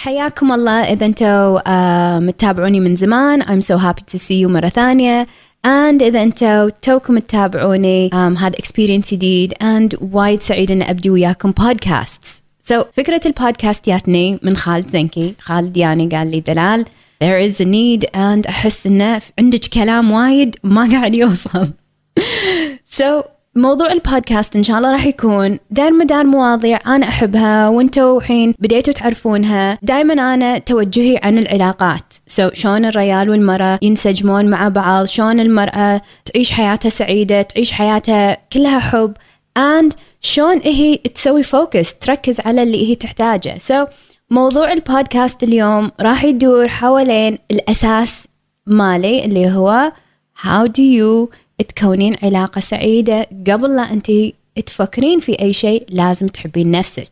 حياكم الله. إذا أنتوا آه متابعوني من زمان I'm so happy to see you مرة ثانية. And إذا أنتوا توكم تتابعوني um, هذا experience جديد. And وايد سعيد إن أبدي وياكم podcasts. So فكرة البودكاست جاتني من خالد زنكي. خالد يعني قال لي دلال there is a need and أحس إنه عندك كلام وايد ما قاعد يوصل. So موضوع البودكاست إن شاء الله راح يكون دار مدار مواضيع أنا أحبها وانتوا الحين بديتوا تعرفونها. دائما أنا توجهي عن العلاقات. so so, شلون الرجال والمرأة ينسجمون مع بعض شلون المرأة تعيش حياتها سعيدة تعيش حياتها كلها حب and شلون هي تسوي focus تركز على اللي هي تحتاجه. so so, موضوع البودكاست اليوم راح يدور حوالين الأساس مالي اللي هو how do you تكونين علاقة سعيدة قبل لا أنت تفكرين في أي شيء لازم تحبين نفسك.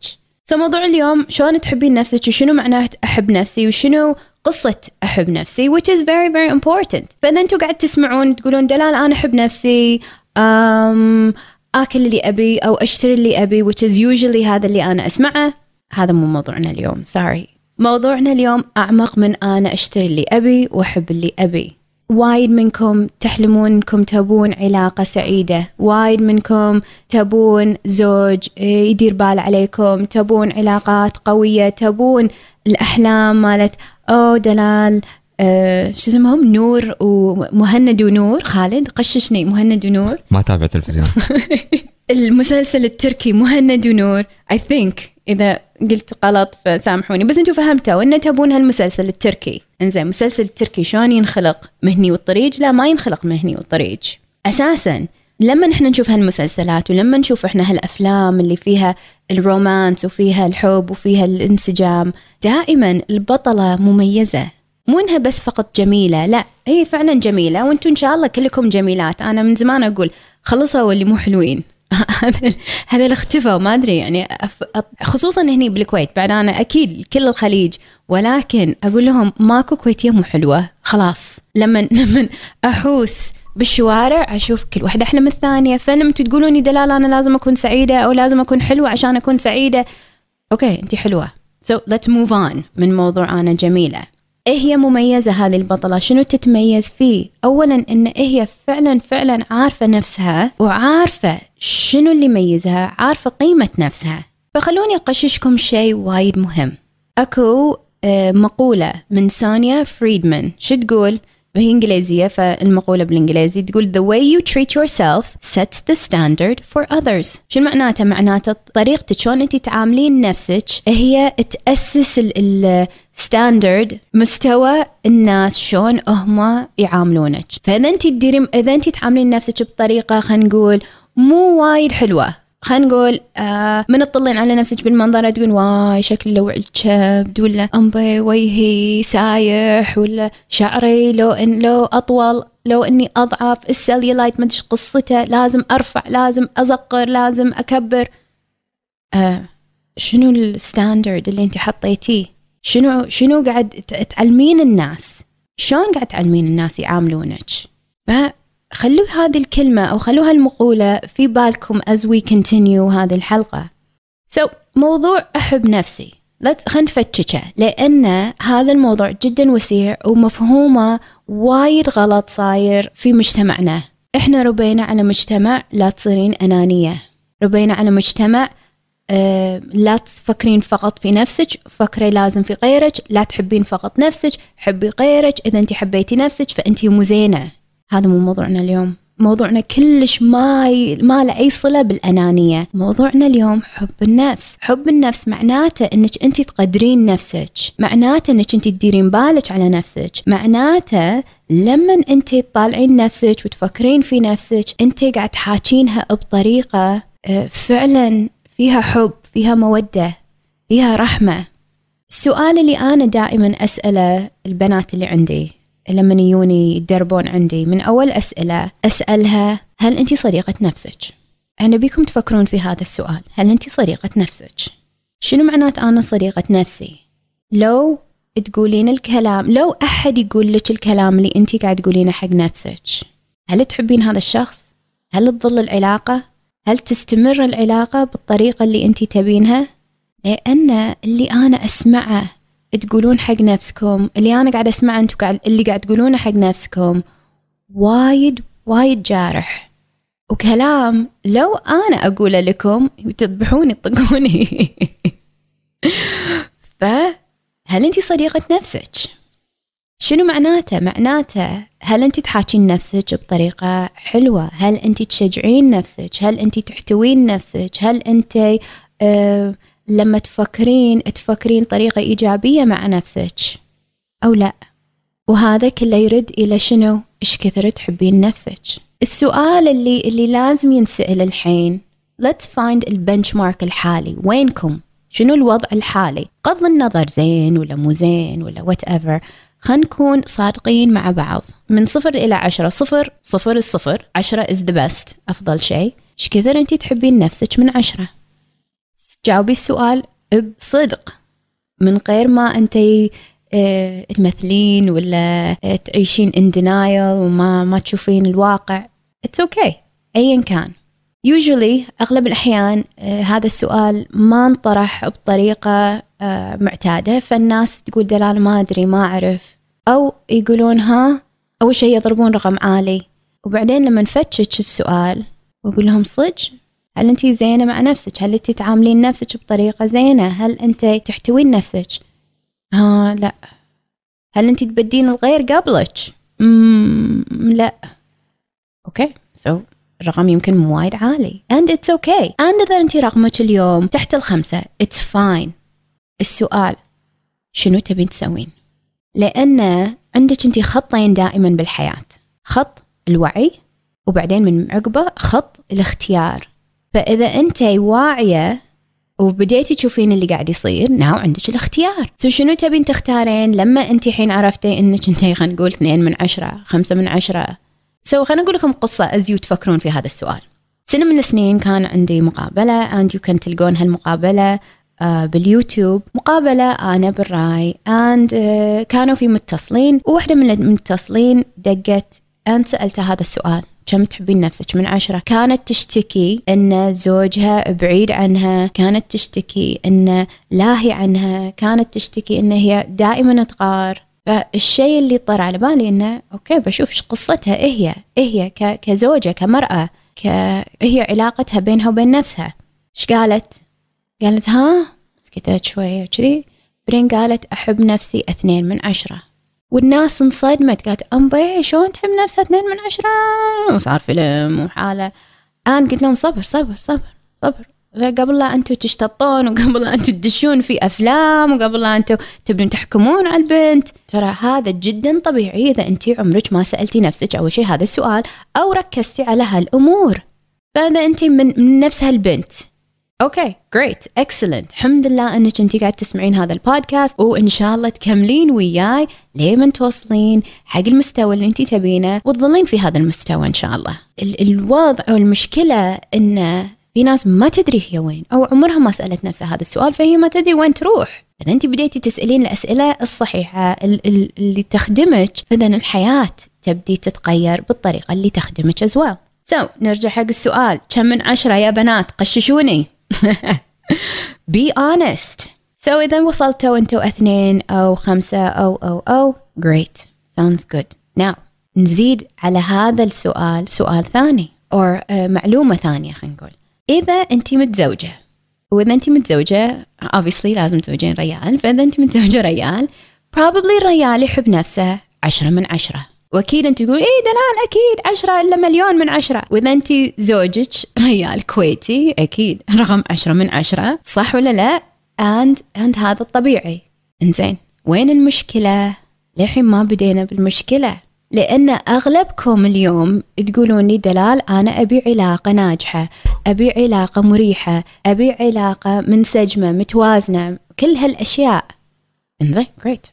فموضوع اليوم شلون تحبين نفسك وشنو معناه أحب نفسي وشنو قصة أحب نفسي which is very very important. فإذا أنتم قاعد تسمعون تقولون دلال أنا أحب نفسي um, آكل اللي أبي أو أشتري اللي أبي which is usually هذا اللي أنا أسمعه. هذا مو موضوعنا اليوم sorry. موضوعنا اليوم أعمق من أنا أشتري اللي أبي وأحب اللي أبي. وايد منكم تحلمون انكم تبون علاقة سعيدة. وايد منكم تبون زوج يدير بال عليكم تبون علاقات قوية تبون الأحلام مالت أو دلال أه شو اسمهم؟ نور ومهند ونور. خالد قششني مهند ونور. ما تابع تلفزيون. المسلسل التركي مهند ونور. I think إذا قلت غلط فسامحوني. بس أنتم فهمتوا ان تبون هالمسلسل التركي. انزين مسلسل التركي شلون ينخلق؟ مهني والطريج لا ما ينخلق مهني والطريج أساسا لما نحن نشوف هالمسلسلات ولما نشوف إحنا هالأفلام اللي فيها الرومانس وفيها الحب وفيها الانسجام دائما البطلة مميزة. مو إنها بس فقط جميلة لا هي فعلا جميلة. وأنتم إن شاء الله كلكم جميلات. أنا من زمان أقول خلصوا اللي مو حلوين. هذا اختفوا ما أدري يعني خصوصا هني بالكويت بعد أنا أكيد كل الخليج ولكن أقول لهم ماكو كويتيه مو حلوة خلاص. لما لما أحوس بالشوارع أشوف كل واحدة أحلى من الثانية. فلما تقولوني دلال أنا لازم أكون سعيدة أو لازم أكون حلوة عشان أكون سعيدة؟ okay انت حلوة. So let's move on من موضوع أنا جميلة. إيه هي مميزة هذه البطلة؟ شنو تتميز فيه؟ اولا إن إيه هي فعلا فعلا عارفة نفسها وعارفة شنو اللي يميزها عارفة قيمة نفسها. فخلوني أغششكم شيء وايد مهم. أكو آه، مقولة من سونيا فريدمان. شو تقول؟ وهي إنجليزية فالمقولة بالإنجليزي تقول the way you treat yourself sets the standard for others. شو معناته معناته طريقتك شلون أنت تعاملين نفسك هي تأسس ال standard مستوى الناس شلون هم يعاملونك. فإذا أنت تديرين إذا أنت تعاملين نفسك بطريقة خلينا نقول مو وايد حلوة. خلينا نقول آه من تطلين على نفسك بالمنظرة تقول واي شكلي يلوع الكبد ولا أمبي وجهي سايح ولا شعري لو إن لو أطول لو إني أضعف السليولايت ما أدري قصته لازم أرفع لازم أصغر لازم أكبر. آه شنو ال standard اللي أنت حطيتيه؟ شنو شنو قاعد تعلمين الناس؟ شلون قاعد تعلمين الناس يعاملونك؟ خلوا هذه الكلمة أو خلوا هالمقولة في بالكم as we continue هذه الحلقة. So موضوع أحب نفسي. خلينا نفتشه لأن هذا الموضوع جدا وسيع ومفهومه وايد غلط صاير في مجتمعنا. إحنا ربينا على مجتمع لا تصيرين أنانية. ربينا على مجتمع آه لا تفكرين فقط في نفسك فكري لازم في غيرك لا تحبين فقط نفسك حبي غيرك. إذا أنت حبيتي نفسك فأنت مو زينة. هذا مو موضوعنا اليوم. موضوعنا كلش ما ي... ما له أي صلة بالأنانية. موضوعنا اليوم حب النفس. حب النفس معناته إنك أنت تقدرين نفسك. معناته إنك أنت تديرين بالك على نفسك. معناته لما أنت تطالعين نفسك وتفكرين في نفسك أنت قاعد تحاكينها بطريقة آه، فعلا فيها حب فيها مودة فيها رحمة. السؤال اللي أنا دائما أسأله البنات اللي عندي. لما يجوني يتدربون عندي من أول أسئلة أسألها هل أنت صديقة نفسك؟ أنا بيكم تفكرون في هذا السؤال هل أنت صديقة نفسك؟ شنو معنات أنا صديقة نفسي؟ لو تقولين الكلام لو أحد يقول لك الكلام اللي أنت قاعد تقولينه حق نفسك هل تحبين هذا الشخص؟ هل تظل العلاقة؟ هل تستمر العلاقة بالطريقة اللي أنت تبينها؟ لأن اللي أنا أسمعه تقولون حق نفسكم اللي أنا قاعد اسمعه أنتم قاعد اللي قاعد تقولونه حق نفسكم وايد وايد جارح وكلام لو أنا أقوله لكم تذبحوني تطقوني فهل انت صديقة نفسك؟ شنو معناته؟ معناته هل انت تحاكين نفسك بطريقة حلوة؟ هل انت تشجعين نفسك؟ هل انت تحتوين نفسك؟ هل انت آه لما تفكرين تفكرين طريقة إيجابية مع نفسك أو لا؟ وهذا كله يرد إلى شنو؟ إيش كثر تحبين نفسك؟ السؤال اللي اللي لازم ينسأل الحين let's find ال benchmark الحالي. وينكم؟ شنو الوضع الحالي؟ غض النظر زين ولا مو زين ولا whatever خلينا نكون صادقين مع بعض. من صفر إلى عشرة صفر صفر الصفر عشرة is the best أفضل شيء. إيش كثر أنت تحبين نفسك من عشرة؟ جاوبي السؤال بصدق من غير ما أنت آه تمثلين ولا آه تعيشين in denial وما ما تشوفين الواقع. It's okay أيا كان. Usually أغلب الأحيان آه هذا السؤال ما انطرح بطريقة معتادة. فالناس تقول دلال ما أدري ما أعرف. أو يقولون ها أول شيء يضربون رقم عالي. وبعدين لما نفتشك السؤال وأقول لهم صدق؟ هل أنت زينة مع نفسك؟ هل أنت تعاملين نفسك بطريقة زينة؟ هل أنت تحتوين نفسك؟ ها لا. هل أنت تبدين الغير قبلك؟ مم لا. okay. so, الرقم يمكن مو وايد عالي. And it's okay. And إذا أنت رقمك اليوم تحت الخمسة it's fine. السؤال شنو تبين تسوين؟ لأن عندك أنت خطين دائما بالحياة. خط الوعي وبعدين من عقبة خط الاختيار. فإذا أنت واعية وبديتي تشوفين اللي قاعد يصير now عندك الاختيار. so شنو تبين تختارين؟ لما أنت الحين عرفتي إنك أنت خلينا نقول اثنين من عشرة خمسة من عشرة. so خلينا نقول لكم قصة as you تفكرون في هذا السؤال. سنة من السنين كان عندي مقابلة and you can تلقون هالمقابلة آه باليوتيوب. مقابلة أنا بالرأي and آه كانوا في متصلين. وواحدة من المتصلين دقت أنت سألتها هذا السؤال. كم تحبين نفسك؟ من عشرة. كانت تشتكي أن زوجها بعيد عنها كانت تشتكي أن لاهي عنها كانت تشتكي أن هي دائما تغار. فالشيء اللي طر على بالي أنه أوكي بشوف إيش قصتها. إيه هي؟ إيه هي؟ كزوجة كمرأة ك... هي علاقتها بينها وبين نفسها؟ إيش قالت؟ قالت ها؟ سكتت شوية وكذي. بعدين قالت أحب نفسي اثنين من عشرة. والناس انصدمت قالت أمبي شلون تحب نفسها اثنين من عشرة. وصار فيلم وحالة. أنا قلت لهم صبر صبر صبر صبر. قبل لا أنتم تشتطون وقبل لا أنتم تدشون في أفلام وقبل لا أنتم تبدون تحكمون على البنت. ترى هذا جدا طبيعي إذا أنت عمرك ما سألتي نفسك أول شيء هذا السؤال أو ركزتي على هالأمور. فإذا أنت من, من نفس هالبنت. okay great excellent الحمد لله انك انت قاعد تسمعين هذا البودكاست وإن شاء الله تكملين وياي لين توصلين حق المستوى اللي انت تبينه وتظلين في هذا المستوى إن شاء الله. ال- الوضع أو المشكلة إن في ناس ما تدري هي وين أو عمرها ما سألت نفسها هذا السؤال فهي ما تدري وين تروح. إذا انت بديتي تسألين الأسئلة الصحيحة اللي تخدمك فإذا الحياة تبدي تتغير بالطريقة اللي تخدمك as. so, نرجع حق السؤال. كم من عشرة يا بنات غششوني؟ be honest. so إذا وصلتوا أنتوا اثنين أو خمسة أو أو أو. Great. Sounds good. Now نزيد على هذا السؤال سؤال ثاني or uh, معلومة ثانية خلينا نقول. إذا أنت متزوجة وإذا أنت متزوجة obviously لازم تزوجين ريال فإذا أنت متزوجة ريال probably الريال يحب نفسه عشرة من عشرة. وأكيد أنت تقول إيه دلال أكيد عشرة إلا مليون من عشرة. وإذا أنت زوجك ريال كويتي أكيد رقم عشرة من عشرة صح ولا لا؟ and and هذا الطبيعي. إنزين وين المشكلة؟ للحين ما بدينا بالمشكلة. لأن أغلبكم اليوم تقولون لي دلال أنا أبي علاقة ناجحة أبي علاقة مريحة أبي علاقة منسجمة متوازنة كل هالأشياء. إنزين great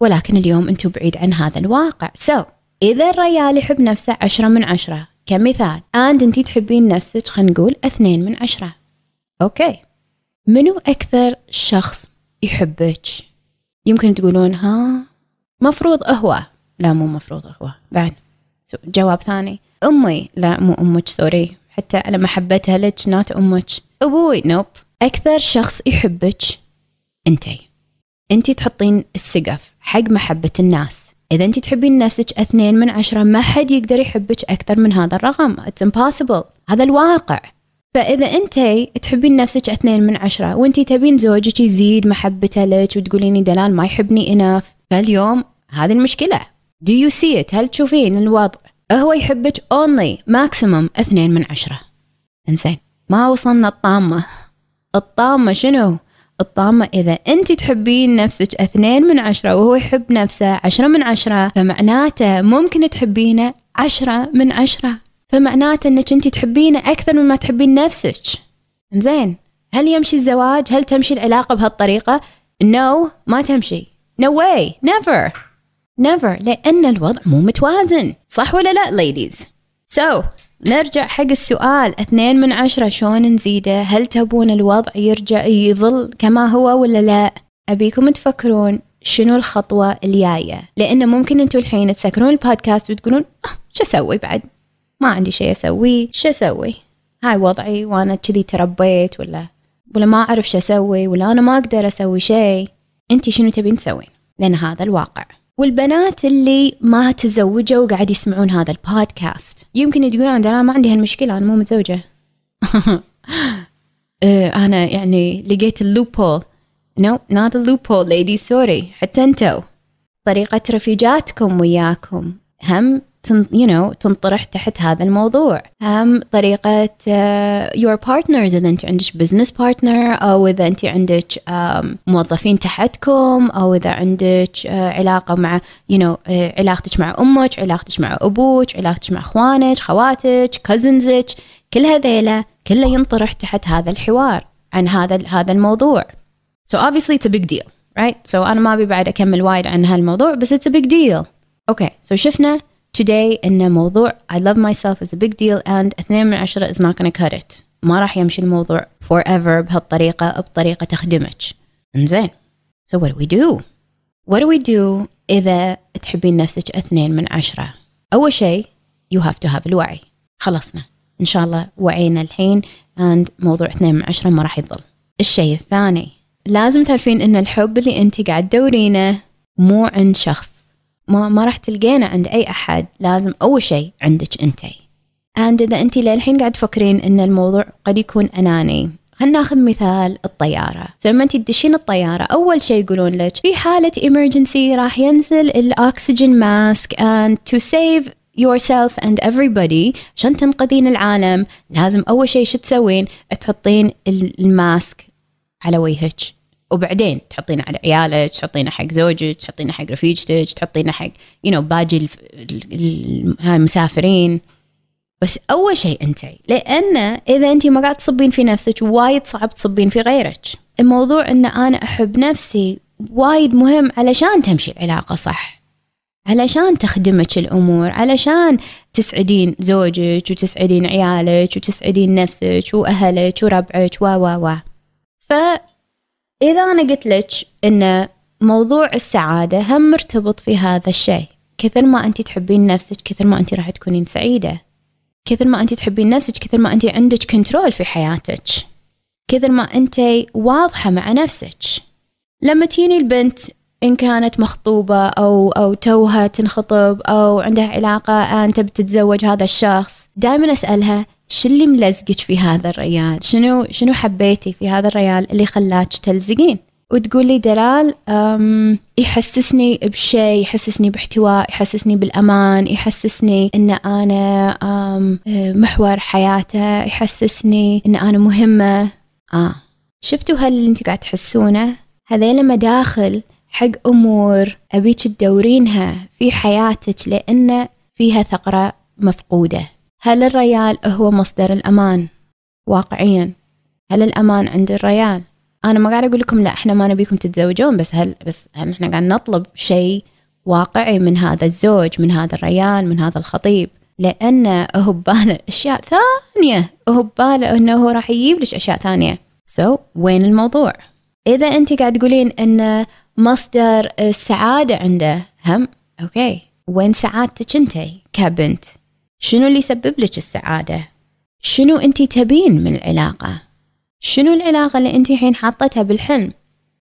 ولكن اليوم أنتم بعيد عن هذا الواقع. so, إذا الريال يحب نفسه عشرة من عشرة كمثال. and أنتي تحبين نفسك خلينا نقول اثنين من عشرة. okay. منو أكثر شخص يحبك؟ يمكن تقولون ها مفروض هو. لا مو مفروض هو. بعد. جواب ثاني. أمي. لا مو أمك sorry حتى على محبتها لك not أمك. أبوي. نوب أكثر شخص يحبك؟ أنتي. انت تحطين السقف حق محبة الناس. إذا أنت تحبين نفسك اثنين من عشرة ما حد يقدر يحبك أكثر من هذا الرقم. It's impossible. هذا الواقع. فإذا أنت تحبين نفسك اثنين من عشرة وأنت تبين زوجك يزيد محبته لك وتقولين دلال ما يحبني enough فاليوم هذه المشكلة. Do you see it? هل تشوفين الوضع؟ هو يحبك only maximum اثنين من عشرة. إنزين ما وصلنا الطامة. الطامة شنو؟ الطامة إذا أنت تحبين نفسك اثنين من عشرة وهو يحب نفسه عشرة من عشرة فمعناته ممكن تحبينه عشرة من عشرة. فمعناته أنك أنت تحبينه أكثر مما تحبين نفسك. زين هل يمشي الزواج؟ هل تمشي العلاقة بهالطريقة؟ No ما تمشي. No way. Never. Never. لأن الوضع مو متوازن. صح ولا لا ladies So نرجع حق السؤال. اثنين من عشرة شلون نزيده؟ هل تبون الوضع يرجع يظل كما هو ولا لا؟ أبيكم تفكرون شنو الخطوة الجاية؟ لأنه ممكن أنتوا الحين تسكرون البودكاست وتقولون أه شو أسوي بعد؟ ما عندي شيء أسويه شو أسوي؟ هاي وضعي وأنا كذي تربيت ولا ولا ما أعرف شو أسوي ولا أنا ما أقدر أسوي شيء أنت شنو تبين تسوين؟ لأن هذا الواقع. والبنات اللي ما تزوجوا وقاعد يسمعون هذا البودكاست. يمكن تقولون أنا ما عندي هالمشكلة أنا مو متزوجة. أنا يعني لقيت ال loophole no not ال loophole lady sorry حتى انتو. طريقة رفيجاتكم وياكم. هم you know, تنطرح تحت هذا الموضوع. هم طريقة uh, your partners. إذا أنت عندك business partner أو إذا أنت عندك um, موظفين تحتكم أو إذا عندك uh, علاقة مع you know, uh, علاقتك مع أمك علاقتك مع أبوك علاقتك مع أخوانك خواتك كازنزك كل هذيلا كله ينطرح تحت هذا الحوار عن هذا هذا الموضوع. So obviously it's a big deal right? So أنا ما أبي بعد أكمل وايد عن هالموضوع بس it's a big deal. Okay so شفنا today إن موضوع I love myself is a big deal and اثنين من عشرة is not gonna cut it. ما راح يمشي الموضوع forever بهالطريقة بطريقة تخدمك. انزين. So what do we do? What do we do إذا تحبين نفسك اثنين من عشرة؟ أول شيء you have to have الوعي خلصنا. إن شاء الله وعينا الحين and موضوع اثنين من عشرة ما راح يظل. الشيء الثاني لازم تعرفين إن الحب اللي أنت قاعد تدورينه مو عند شخص. ما ما راح تلقينه عند أي أحد. لازم أول شيء عندك أنتي and إذا أنت للحين قاعد تفكرين إن الموضوع قد يكون أناني. خلينا ناخذ مثال الطيارة. لما أنت تدشين الطيارة أول شيء يقولون لك في حالة emergency راح ينزل الأكسجين ماسك and to save yourself and everybody عشان تنقذين العالم لازم أول شيء شو تسوين؟ تحطين ال mask على وجهك. وبعدين تحطينه على عيالك تحطينه حق زوجك تحطينه حق رفيجتك تحطينه حق you know باقي المسافرين. بس أول شيء أنت لأن إذا أنت ما قاعد تصبين في نفسك وايد صعب تصبين في غيرك. الموضوع إن أنا أحب نفسي وايد مهم علشان تمشي العلاقة صح. علشان تخدمك الأمور علشان تسعدين زوجك وتسعدين عيالك وتسعدين نفسك وأهلك وربعك و و و. ف إذا أنا قلت لك إن موضوع السعادة هم مرتبط في هذا الشيء. كثر ما أنت تحبين نفسك كثر ما أنت راح تكونين سعيدة. كثر ما أنت تحبين نفسك كثر ما أنت عندك كنترول في حياتك. كثر ما أنت واضحة مع نفسك. لما تيني البنت إن كانت مخطوبة أو أو توها تنخطب أو عندها علاقة أنت بتتزوج هذا الشخص دائما أسألها شو اللي ملزقك في هذا الريال؟ شنو شنو حبيتي في هذا الريال اللي خلاك تلزقين؟ وتقول لي دلال يحسسني بشيء يحسسني باحتواء يحسسني بالأمان يحسسني أن أنا محور حياته يحسسني أن أنا مهمة. آه. شفتوا هل اللي انت قاعد تحسونه؟ هذيلا مداخل حق أمور أبيك تدورينها في حياتك لأن فيها ثغرة مفقودة. هل الريال هو مصدر الأمان؟ واقعيا. هل الأمان عند الريال؟ أنا ما قاعد أقول لكم لا إحنا ما نبيكم تتزوجون بس هل بس هل إحنا قاعد نطلب شيء واقعي من هذا الزوج من هذا الريال من هذا الخطيب؟ لأنه هو بباله أشياء ثانية. هو بباله أنه هو راح يجيب لك أشياء ثانية. so so, وين الموضوع؟ إذا أنت قاعد تقولين أن مصدر السعادة عنده هم أوكي. وين سعادتك أنت كبنت؟ شنو اللي يسبب لك السعادة؟ شنو أنت تبين من العلاقة؟ شنو العلاقة اللي أنت الحين حاطتها بالحلم؟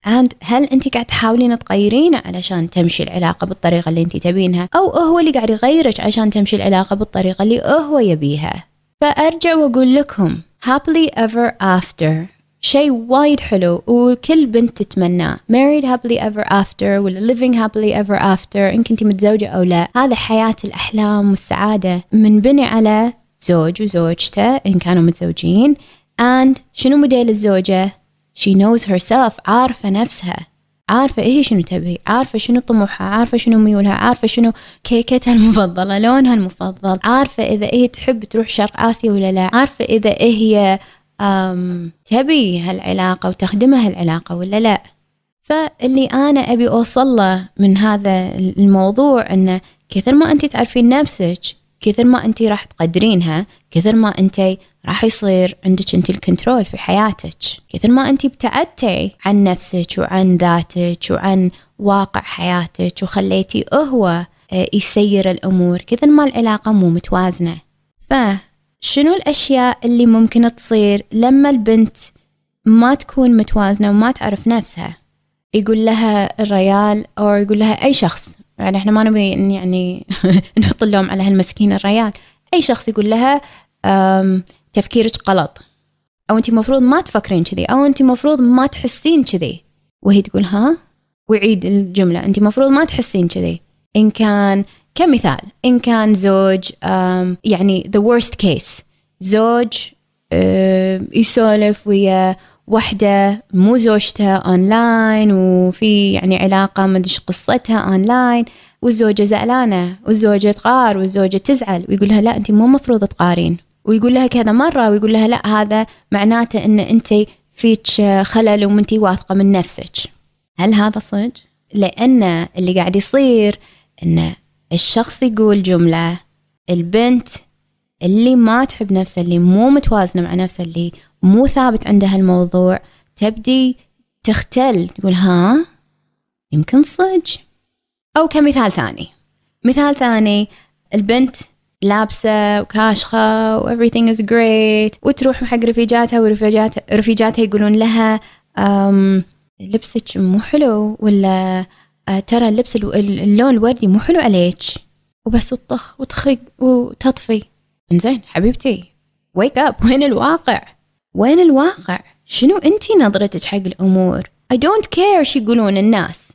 And هل انت قاعد تحاولين تغيرينه علشان تمشي العلاقة بالطريقة اللي انت تبينها؟ أو هو اللي قاعد يغيرك عشان تمشي العلاقة بالطريقة اللي هو يبيها؟ فأرجع وأقول لكم happily ever after. شيء وايد حلو وكل بنت تتمناه. Married happily ever after ولا living happily ever after إن كنتي متزوجة أو لا. هذا حياة الأحلام والسعادة منبني على زوج وزوجته إن كانوا متزوجين. And شنو موديل الزوجة؟ She knows herself عارفة نفسها. عارفة إيه شنو تبي؟ عارفة شنو طموحها؟ عارفة شنو ميولها؟ عارفة شنو كيكتها المفضلة؟ لونها المفضل؟ عارفة إذا إيه تحب تروح شرق آسيا ولا لا؟ عارفة إذا إيه هي تبي هالعلاقة وتخدمها هالعلاقة ولا لا؟ فاللي أنا أبي أوصل له من هذا الموضوع أنه كثر ما أنت تعرفين نفسك كثر ما أنت راح تقدرينها كثر ما أنت راح يصير عندك أنت الكنترول في حياتك. كثر ما أنت ابتعدتي عن نفسك وعن ذاتك وعن واقع حياتك وخليتي هو آه، يسير الأمور. كثر ما العلاقة مو متوازنة. ف شنو الأشياء اللي ممكن تصير لما البنت ما تكون متوازنة وما تعرف نفسها؟ يقول لها الريال أو يقول لها أي شخص. يعني إحنا ما نبي يعني نحط اللوم على هالمسكين الريال. أي شخص يقول لها تفكيرك غلط. أو أنت مفروض ما تفكرين كذي. أو أنت مفروض ما تحسين كذي. وهي تقول ها؟ ويعيد الجملة. أنت مفروض ما تحسين كذي. إن كان كمثال إن كان زوج يعني the worst case زوج يسولف ويا وحدة مو زوجته أونلاين وفي يعني علاقة ما أدري قصتها أونلاين والزوجة زعلانة والزوجة تغار والزوجة تزعل ويقول لها لا أنت مو مفروض تغارين ويقول لها كذا مرة ويقول لها لا هذا معناته أن أنت فيك خلل ومنتي واثقة من نفسك هل هذا صدق؟ لأن اللي قاعد يصير أنه الشخص يقول جملة البنت اللي ما تحب نفسها اللي مو متوازنة مع نفسها اللي مو ثابت عندها الموضوع تبدي تختل تقول ها يمكن صج أو كمثال ثاني. مثال ثاني البنت لابسة وكاشخة و everything is great وتروح حق رفيجاتها ورفيجاتها رفيجاتها يقولون لها لبسك مو حلو ولا ترى اللبس اللون الوردي مو حلو عليك. وبس تطخ وتخرق وتطفي. إنزين حبيبتي wake up وين الواقع؟ وين الواقع؟ شنو أنتي نظرتك حق الأمور؟ I don't care شو يقولون الناس.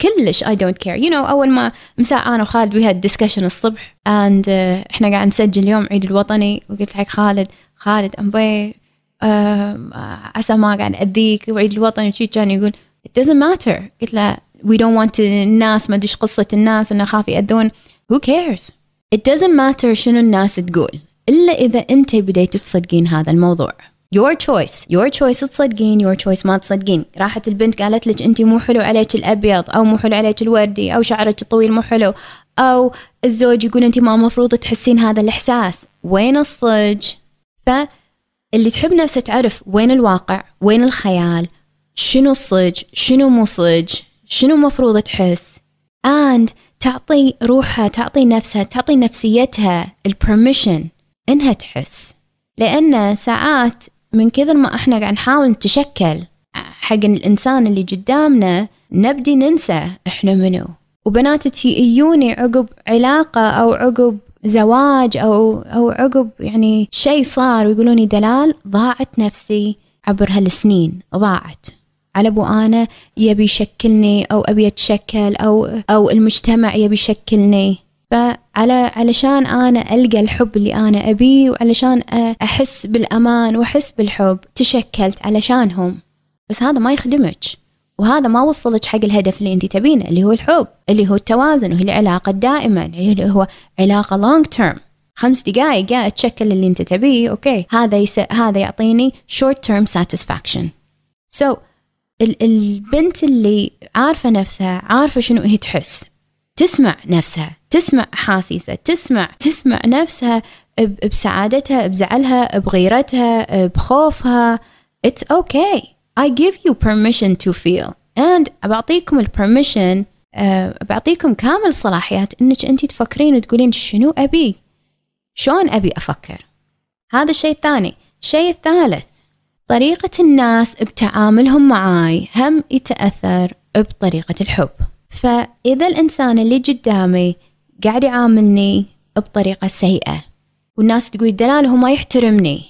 كلش I don't care. You know أول ما مساء أنا وخالد we discussion الصبح. And uh, إحنا قاعد نسجل اليوم عيد الوطني. وقلت حق خالد خالد أمبي uh, عسى ما قاعد أذيك وعيد الوطني. وشي كان يقول it doesn't matter. قلت له we don't want الناس ما أدري قصة الناس إنه خاف يأذون. Who cares? It doesn't matter شنو الناس تقول إلا إذا أنت بديت تصدقين هذا الموضوع. Your choice your choice تصدقين your choice ما تصدقين. راحت البنت قالت لك أنت مو حلو عليك الأبيض أو مو حلو عليك الوردي أو شعرك الطويل مو حلو أو الزوج يقول أنت ما مفروض تحسين هذا الإحساس. وين الصج؟ فاللي تحب نفسها تعرف وين الواقع وين الخيال شنو الصج شنو مو صج؟ شنو مفروض تحس؟ And تعطي روحها تعطي نفسها تعطي نفسيتها البرميشن إنها تحس. لأن ساعات من كثر ما إحنا قاعد نحاول نتشكل حق الإنسان اللي قدامنا نبدي ننسى إحنا منو. وبنات يجوني عقب علاقة أو عقب زواج أو أو عقب يعني شيء صار ويقولوني دلال ضاعت نفسي عبر هالسنين ضاعت. على أبو أنا يبي يشكلني أو أبي أتشكل أو أو المجتمع يبي يشكلني. فعلى علشان أنا ألقى الحب اللي أنا أبيه وعلشان أحس بالأمان وأحس بالحب تشكلت علشانهم بس هذا ما يخدمك وهذا ما وصلك حق الهدف اللي أنت تبينه اللي هو الحب اللي هو التوازن وهي العلاقة الدائمة اللي هو علاقة long term خمس دقائق قاعد تشكل اللي أنت تبيه أوكي. هذا yes... هذا يعطيني short term satisfaction so البنت اللي عارفة نفسها عارفة شنو هي تحس. تسمع نفسها تسمع أحاسيسها تسمع تسمع نفسها بسعادتها بزعلها بغيرتها بخوفها. It's okay. I give you permission to feel. And بعطيكم البرميشن أه بعطيكم كامل الصلاحيات إنك أنت تفكرين وتقولين شنو أبي؟ شلون أبي أفكر؟ هذا الشيء الثاني. الشيء الثالث طريقة الناس بتعاملهم معاي هم يتأثر بطريقة الحب. فإذا الإنسان اللي قدامي قاعد يعاملني بطريقة سيئة والناس تقول دلال هو ما يحترمني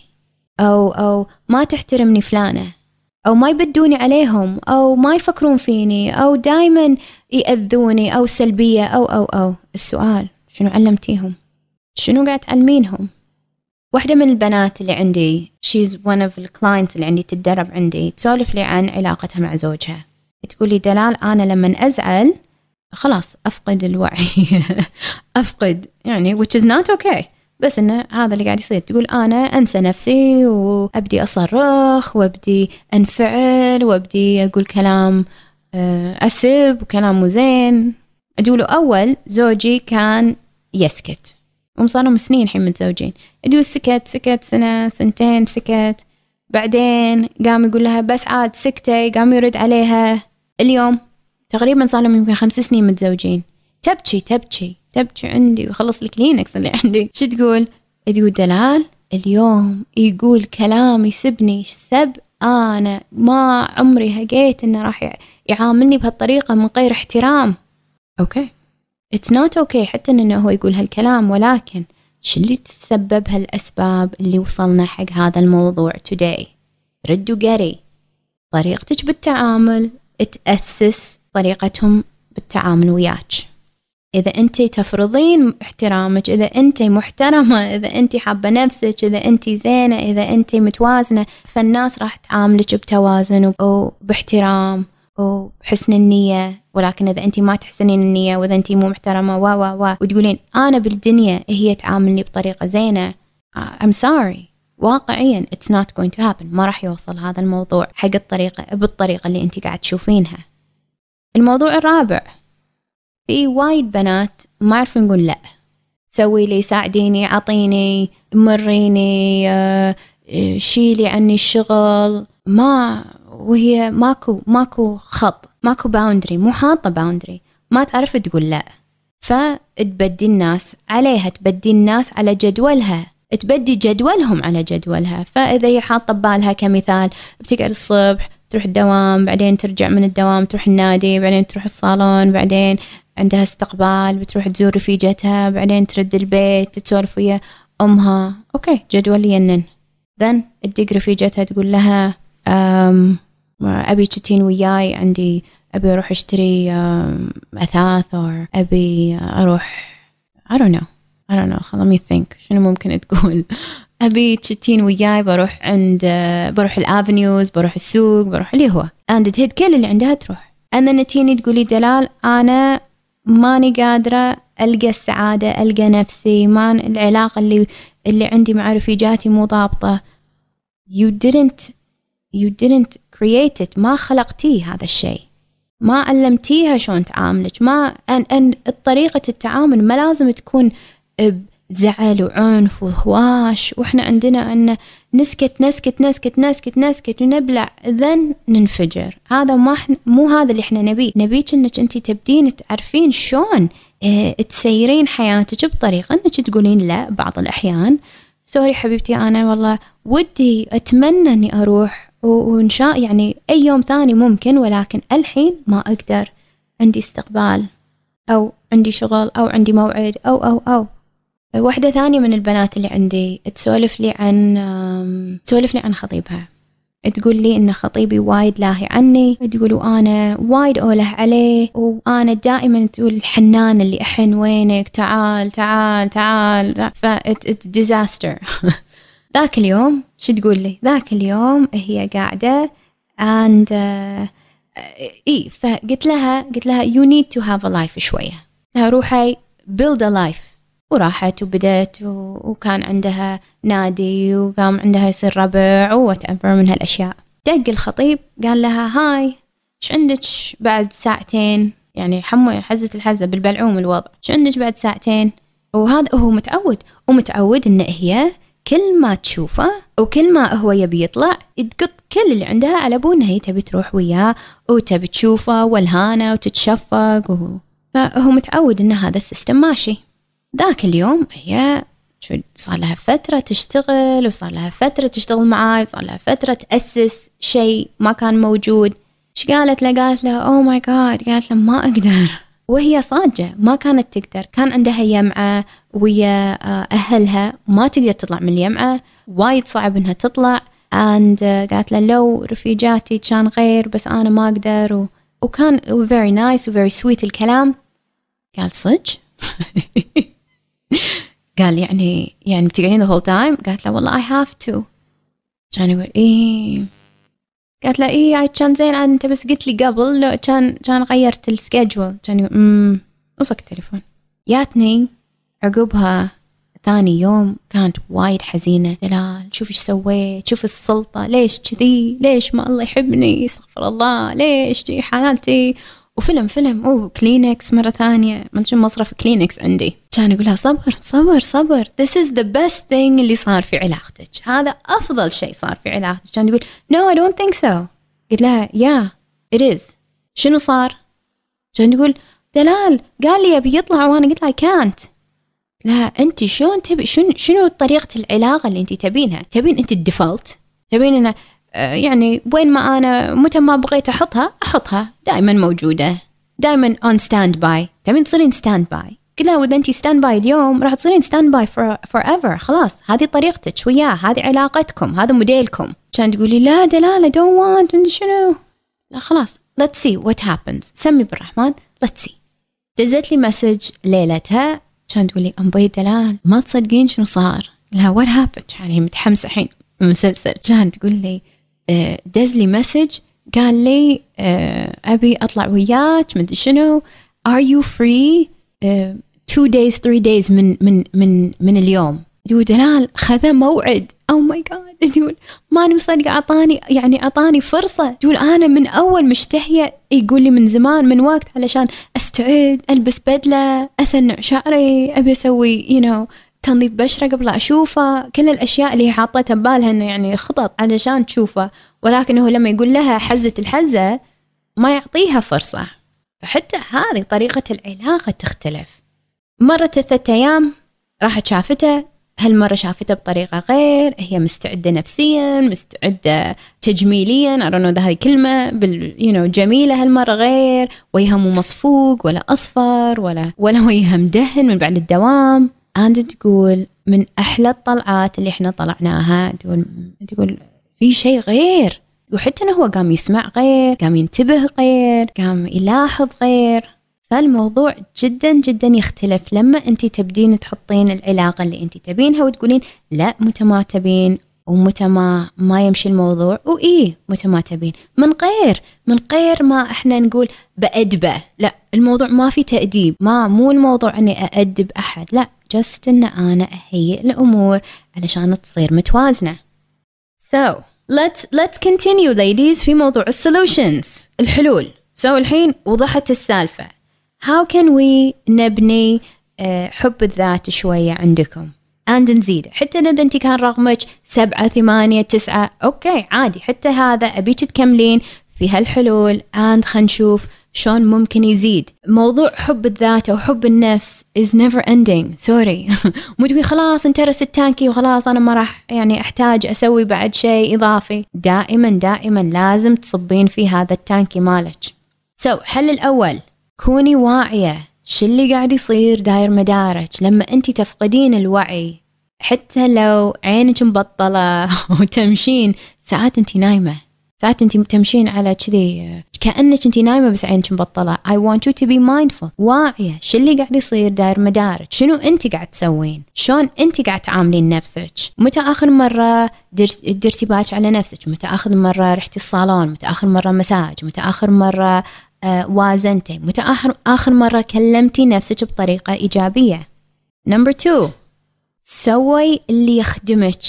أو أو ما تحترمني فلانة أو ما يبدوني عليهم أو ما يفكرون فيني أو دايما يأذوني أو سلبية أو أو أو. السؤال شنو علمتيهم؟ شنو قاعد تعلمينهم؟ واحدة من البنات اللي عندي she's one of the clients اللي عندي تتدرب عندي تسولف لي عن علاقتها مع زوجها. تقول لي دلال أنا لما أزعل خلاص أفقد الوعي. أفقد يعني which is not okay. بس إنه هذا اللي قاعد يصير. تقول أنا أنسى نفسي وأبدي أصرخ وأبدي أنفعل وأبدي أقول كلام آه، أسب وكلام مو زين. أقول أول زوجي كان يسكت. وصار لهم سنين الحين متزوجين. يقول سكت سكت سنة سنتين سكت. بعدين قام يقول لها بس عاد سكتي قام يرد عليها. اليوم تقريبا صار لهم يمكن خمس سنين متزوجين. تبكي تبكي تبكي عندي. وخلص الكلينكس اللي عندي. شو تقول؟ تقول دلال اليوم يقول كلام يسبني سب؟ أنا ما عمري هقيت إنه راح يعاملني بهالطريقة من غير احترام. أوكي. it's not okay حتى انه هو يقول هالكلام ولكن شو اللي تسبب هالأسباب اللي وصلنا حق هذا الموضوع today ردوا قري طريقتك بالتعامل تأسس طريقتهم بالتعامل وياك. إذا أنت تفرضين احترامك إذا أنت محترمة إذا أنت حابة نفسك إذا أنت زينة إذا أنت متوازنة فالناس راح تعاملك بتوازن وباحترام. وحسن النية ولكن إذا أنت ما تحسنين النية وإذا أنت مو محترمة و و و وتقولين أنا بالدنيا هي تعاملني بطريقة زينة I'm sorry. واقعيا it's not going to happen. ما راح يوصل هذا الموضوع حق الطريقة بالطريقة اللي أنت قاعد تشوفينها. الموضوع الرابع. في وايد بنات ما يعرفون يقول لا. سوي لي ساعديني عطيني مريني آه، شيلي عني الشغل. ما وهي ماكو ماكو خط ماكو boundary مو حاطة boundary ما تعرف تقول لا. فتبدي الناس عليها تبدي الناس على جدولها. تبدي جدولهم على جدولها. فإذا هي حاطة ببالها كمثال بتقعد الصبح تروح الدوام بعدين ترجع من الدوام تروح النادي بعدين تروح الصالون بعدين عندها استقبال بتروح تزور رفيجتها بعدين ترد البيت تسولف ويا أمها. أوكي جدول ينن ذن تدق رفيجتها تقول لها أبي تشتين وياي عندي أبي أروح أشتري أثاث أو أبي أروح I don't know I don't know let me think شنو ممكن تقول؟ أبي تشتين وياي بروح عند بروح الأفنيوز بروح السوق بروح اللي هو. And تهد كل اللي عندها تروح. أنا نتيني تقولي دلال أنا ماني قادرة ألقى السعادة ألقى نفسي ما العلاقة اللي اللي عندي مع رفيجاتي مو ضابطة. You didn't you didn't create it. ما خلقتيه هذا الشيء. ما علمتيها شلون تعاملك. ما أن أن طريقة التعامل ما لازم تكون بزعل وعنف وهواش. وإحنا عندنا أن نسكت نسكت نسكت نسكت نسكت ونبلع ذن ننفجر. هذا ما مو هذا اللي إحنا نبيه. نبيك إنك انت تبدين تعرفين شلون آه تسيرين حياتك بطريقة إنك تقولين لا بعض الأحيان. سوري حبيبتي أنا والله ودي أتمنى إني أروح وإن شاء يعني أي يوم ثاني ممكن ولكن الحين ما أقدر. عندي استقبال أو عندي شغل أو عندي موعد أو أو أو. واحدة ثانية من البنات اللي عندي تسولف لي عن تسولف لي عن خطيبها. تقول لي إن خطيبي وايد لاهي عني. تقول وأنا وايد أوله عليه وأنا دائما تقول الحنان اللي أحن وينك؟ تعال تعال تعال. ف disaster ذاك اليوم شو تقول لي؟ ذاك اليوم هي قاعدة and uh, إي فقلت لها قلت لها you need to have a life شوية. لها روحي build a life. وراحت وبدت وكان عندها نادي وقام عندها يصير ربع what من هالأشياء. دق الخطيب قال لها هاي إيش عندك بعد ساعتين؟ يعني حمو حزت الحزة بالبلعوم الوضع. إيش عندك بعد ساعتين؟ وهذا هو متعود ومتعود إن هي كل ما تشوفه وكل ما هو يبي يطلع تقط كل اللي عندها على ابوه هي تبي تروح وياه وتبي تشوفه والهانة وتتشفق و... فهو متعود إن هذا ال system ماشي. ذاك اليوم هي صار لها فترة تشتغل وصار لها فترة تشتغل معاي وصار لها فترة تأسس شيء ما كان موجود. إيش قالت له؟ قالت له oh my god قالت له ما أقدر. وهي صاجة ما كانت تقدر. كان عندها يمعة ويا آه، أهلها ما تقدر تطلع من اليمعة وايد صعب إنها تطلع. And uh, قالت له لو رفيجاتي كان غير بس أنا ما أقدر. و... وكان very nice و very sweet الكلام. قال صدق؟ قال يعني يعني بتقعدين the whole time قالت له والله I have to. كان يقول إيه. قالت له إيه كان زين. أنت بس قلت لي قبل لو كان كان غيرت السكجول كان أمم وصك التليفون. جاتني عقبها ثاني يوم كانت وايد حزينة. دلال شوف إيش سويت شوف السلطة ليش كذي ليش ما الله يحبني؟ استغفر الله ليش دي حالتي وفيلم فيلم oh كلينكس مرة ثانية. ما أدري مصرف كلينكس عندي. كنت أقولها صبر صبر صبر. This is the best thing اللي صار في علاقتك. هذا أفضل شيء صار في علاقتك. كان يقول no I don't think so. قلت لها yeah it is. شنو صار؟ كان يقول دلال قال لي أبي يطلع وأنا. قلت له I can't. لا أنت شلون تبي شنو شنو طريقة العلاقة اللي أنت تبينها؟ تبين أنت ال default تبين إنه يعني وين ما أنا متى ما بغيت أحطها أحطها. دائما موجودة. دائما on standby تبين تصيرين standby قلت لها وإذا انت standby اليوم راح تصيرين standby forever خلاص هذه طريقتك وياه هذه علاقتكم هذا موديلكم. كان تقولي لا دلال I don't want شنو. لا خلاص. Let's see what happens. سمي بالرحمن. Let's see. دزت لي مسج ليلتها. كانت تقول لي OMG دلال. ما تصدقين شنو صار. لها what happened يعني متحمسة الحين. المسلسل كانت تقول لي آه، دز لي مسج قال لي آه، أبي أطلع وياك مدري شنو. are you free two days three days من من من من اليوم. تقول دلال خذ موعد. oh my god تقول ماني مصدقه أعطاني يعني أعطاني فرصة. تقول أنا من أول مشتهية. يقول لي من زمان من وقت علشان أستعد ألبس بدلة أسنع شعري أبي أسوي يو you know, تنظيف بشرة قبل أشوفه. كل الأشياء اللي حاطتها ببالها إنه يعني خطط علشان تشوفه. ولكن هو لما يقول لها حزة الحزة ما يعطيها فرصة. فحتى هذه طريقة العلاقة تختلف. مرت الثلاث أيام راحت شافته. هالمرة شافته بطريقة غير. هي مستعدة نفسيا مستعدة تجميليا. Don't know هذه كلمة بال you know جميلة هالمرة غير. وجهها مو مصفوق ولا أصفر ولا ولا وجهها مدهن من بعد الدوام. أنت تقول من أحلى الطلعات اللي إحنا طلعناها تقول تقول في شيء غير. وحتى إنه هو قام يسمع غير قام ينتبه غير قام يلاحظ غير. فالموضوع جدا جدا يختلف. لما أنت تبدين تحطين العلاقة اللي أنت تبينها وتقولين لا متى ما تبين ومتى ما ما يمشي الموضوع. وإيه متى ما تبين. من غير من غير ما إحنا نقول بأدبه. لا الموضوع ما في تأديب. ما مو الموضوع إني أأدب أحد. لا جست إن أنا أهيئ الأمور علشان تصير متوازنة. So let's let's continue ladies في موضوع السولوشنز الحلول. So الحين وضحت السالفة. How can we نبني uh, حب الذات شوية عندكم؟ And نزيد. حتى إذا أنت كان رقمك سبعة ثمانية تسعة. أوكي عادي. حتى هذا أبيك تكملين في هالحلول. And خلينا نشوف شلون ممكن يزيد. موضوع حب الذات أو حب النفس is never ending. sorry مو تقولي خلاص انترست التانكي وخلاص أنا ما راح يعني أحتاج أسوي بعد شيء إضافي. دائما دائما لازم تصبين في هذا التانكي مالك. So so, حل الأول. كوني واعية. شو اللي قاعد يصير داير مدارك؟ لما انت تفقدين الوعي حتى لو عينك مبطلة وتمشين ساعات انت نايمة. ساعات انت تمشين على كذي كأنك انت نايمة بس عينك مبطلة. I want you to be mindful. واعية. شو اللي قاعد يصير داير مدارك؟ شنو انت قاعد تسوين؟ شلون انت قاعد تعاملين نفسك؟ متى آخر مرة درتي بالك على نفسك؟ متى آخر مرة رحتي الصالون؟ متى آخر مرة مساج؟ متى آخر مرة وازنتي. متى آخر, آخر مرة كلمتي نفسك بطريقة إيجابية. number two سوي اللي يخدمك.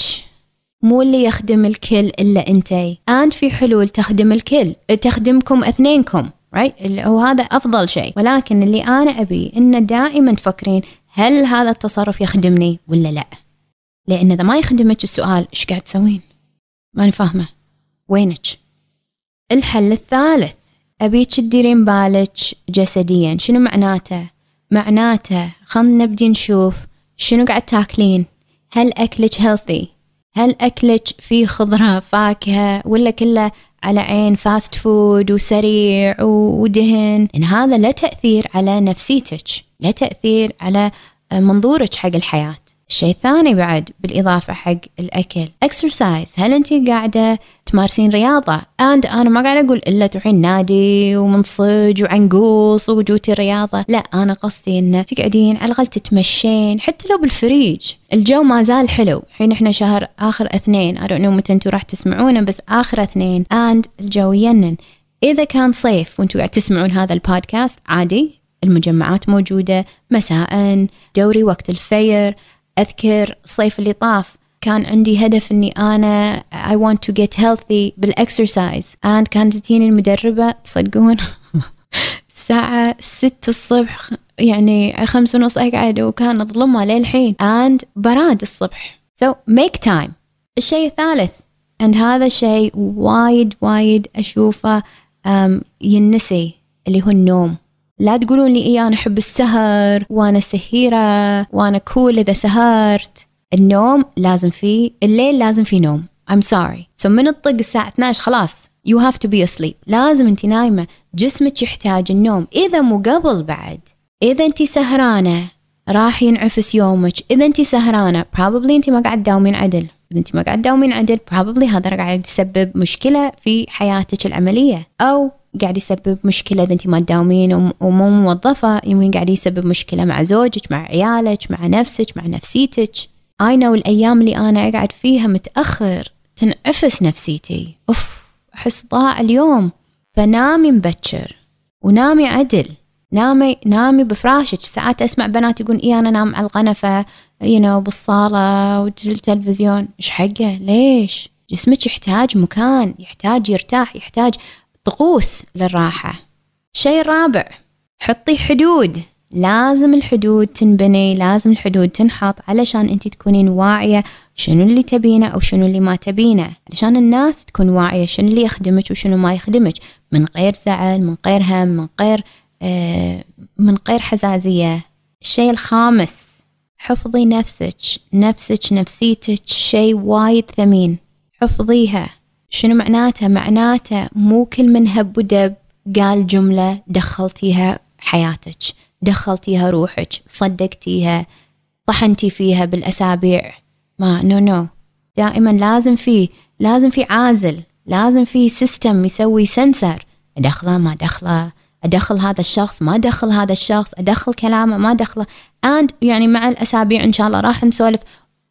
مو اللي يخدم الكل إلا أنتي. أنت في حلول تخدم الكل تخدمكم اثنينكم right وهذا أفضل شيء. ولكن اللي أنا أبي إن دائما تفكرين هل هذا التصرف يخدمني ولا لا؟ لأن إذا ما يخدمك السؤال إيش قاعد تسوين؟ ماني فاهمة. وينك؟ الحل الثالث. أبيك تديرين بالك جسديا. شنو معناته؟ معناته خلنا نبدي نشوف شنو قاعد تاكلين. هل أكلك healthy هل أكلك فيه خضرة فاكهة ولا كله على عين fast food وسريع ودهن؟ إن هذا له تأثير على نفسيتك له تأثير على منظورك حق الحياة. الشيء الثاني بعد بالإضافة حق الأكل. Exercise. هل أنت قاعدة تمارسين رياضة؟ And أنا ما قاعدة أقول إلا تروحين نادي ومنصج وعنقوص وجوتي رياضة. لا أنا قصدي إن تقعدين على الأقل تتمشين حتى لو بالفريج. الجو ما زال حلو. الحين إحنا شهر آخر أثنين. I don't know متى أنتوا راح تسمعونه بس آخر أثنين. And الجو ينن. إذا كان صيف وأنتوا قاعد تسمعون هذا البودكاست عادي المجمعات موجودة مساء دوري وقت الفير. أذكر الصيف اللي طاف كان عندي هدف إني أنا I want to get healthy بالاكسرسايز and كانت تجيني المدربة تصدقون الساعة ستة الصبح يعني خمس ونص أقعد وكان ظلمة للحين. And براد الصبح. So make time. الشيء الثالث and هذا الشيء وايد وايد أشوفه um, ينسي اللي هو النوم. لا تقولون لي إيه أنا أحب السهر وأنا سهيرة وأنا كول إذا سهرت. النوم لازم فيه الليل لازم فيه نوم. I'm sorry. So من الطق الساعة 12 خلاص. You have to be asleep. لازم انت نايمة. جسمك يحتاج النوم. إذا مو قبل بعد إذا انت سهرانة راح ينعفس يومك. إذا انت سهرانة probably انت ما قاعد تداومين عدل. إذا انت ما قاعد تداومين عدل probably هذا قاعد يسبب مشكلة في حياتك العملية. أو قاعد يسبب مشكلة إذا أنت ما تداومين ومو موظفة يمكن قاعد يسبب مشكلة مع زوجك مع عيالك مع نفسك مع نفسيتك. I know الأيام اللي أنا أقعد فيها متأخر تنعفس نفسيتي. أوف أحس ضاع اليوم. فنامي مبكر ونامي عدل. نامي نامي بفراشك. ساعات أسمع بنات يقول اي أنا نام على الغنفة you know بالصالة والتلفزيون إيش حقه؟ ليش؟ جسمك يحتاج مكان يحتاج يرتاح يحتاج طقوس للراحة. الشيء الرابع حطي حدود. لازم الحدود تنبني لازم الحدود تنحط علشان انت تكونين واعية شنو اللي تبينه أو شنو اللي ما تبينه. علشان الناس تكون واعية شنو اللي يخدمك وشنو ما يخدمك. من غير زعل من غير هم من غير آه من غير حزازية. الشيء الخامس حفظي نفسك نفسك نفسيتك. شيء وايد ثمين. حفظيها. شنو معناته؟ معناته مو كل من هب ودب قال جملة دخلتيها حياتك دخلتيها روحك صدقتيها طحنتي فيها بالأسابيع. ما no no دائما لازم في لازم في عازل لازم في system يسوي sensor أدخله؟ ما أدخله. أدخل هذا الشخص؟ ما أدخل هذا الشخص. أدخل كلامه؟ ما أدخله. And يعني مع الأسابيع إن شاء الله راح نسولف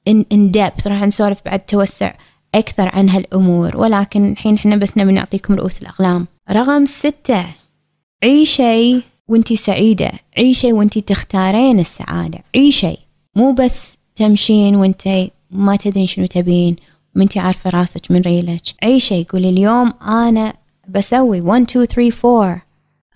in, in depth راح نسولف بعد توسع. أكثر عن هالأمور ولكن الحين إحنا بس نبي نعطيكم رؤوس الأقلام. رقم ستة عيشي وانتي سعيدة. عيشي وانتي تختارين السعادة. عيشي. مو بس تمشين وانتي ما تدرين شنو تبين وانتي عارفة راسك من ريلك. عيشي. قولي اليوم أنا بسوي 1 2 3 4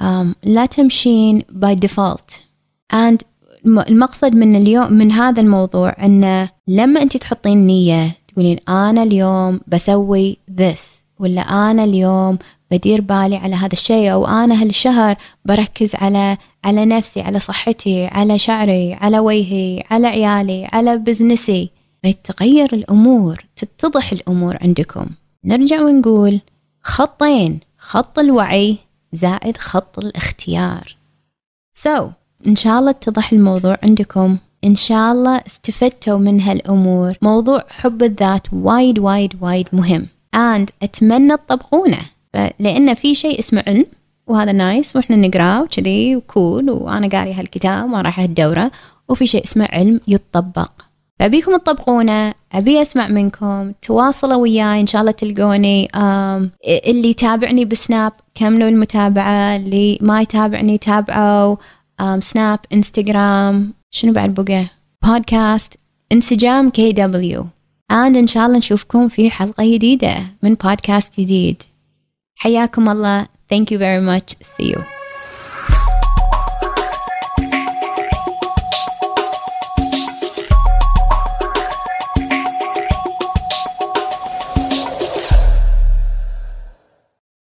um, لا تمشين by default and المقصد من اليوم من هذا الموضوع إنه لما انت تحطين نية تقولين أنا اليوم بسوي this ولا أنا اليوم بدير بالي على هذا الشيء أو أنا هالشهر بركز على على نفسي على صحتي على شعري على وجهي على عيالي على بزنسي بتغير الأمور تتضح الأمور عندكم. نرجع ونقول خطين خط الوعي زائد خط الاختيار. So إن شاء الله اتضح الموضوع عندكم. إن شاء الله استفدتوا من هالأمور. موضوع حب الذات وايد وايد وايد مهم. And أتمنى تطبقونه. لأن في شيء اسمه علم وهذا نايس وإحنا نقراه وكذي وكول وأنا قاري هالكتاب وأنا رايحه الدوره وفي شيء اسمه علم يطبق فأبيكم تطبقونه أبي أسمع منكم. تواصلوا وياي إن شاء الله تلقوني. اللي يتابعني بسناب كملوا المتابعة. اللي ما يتابعني تابعوا. سناب إنستغرام. شنو بعد بقى؟ بودكاست انسجام KW and إن شاء الله نشوفكم في حلقة جديدة من بودكاست جديد. حياكم الله. Thank you very much. See you.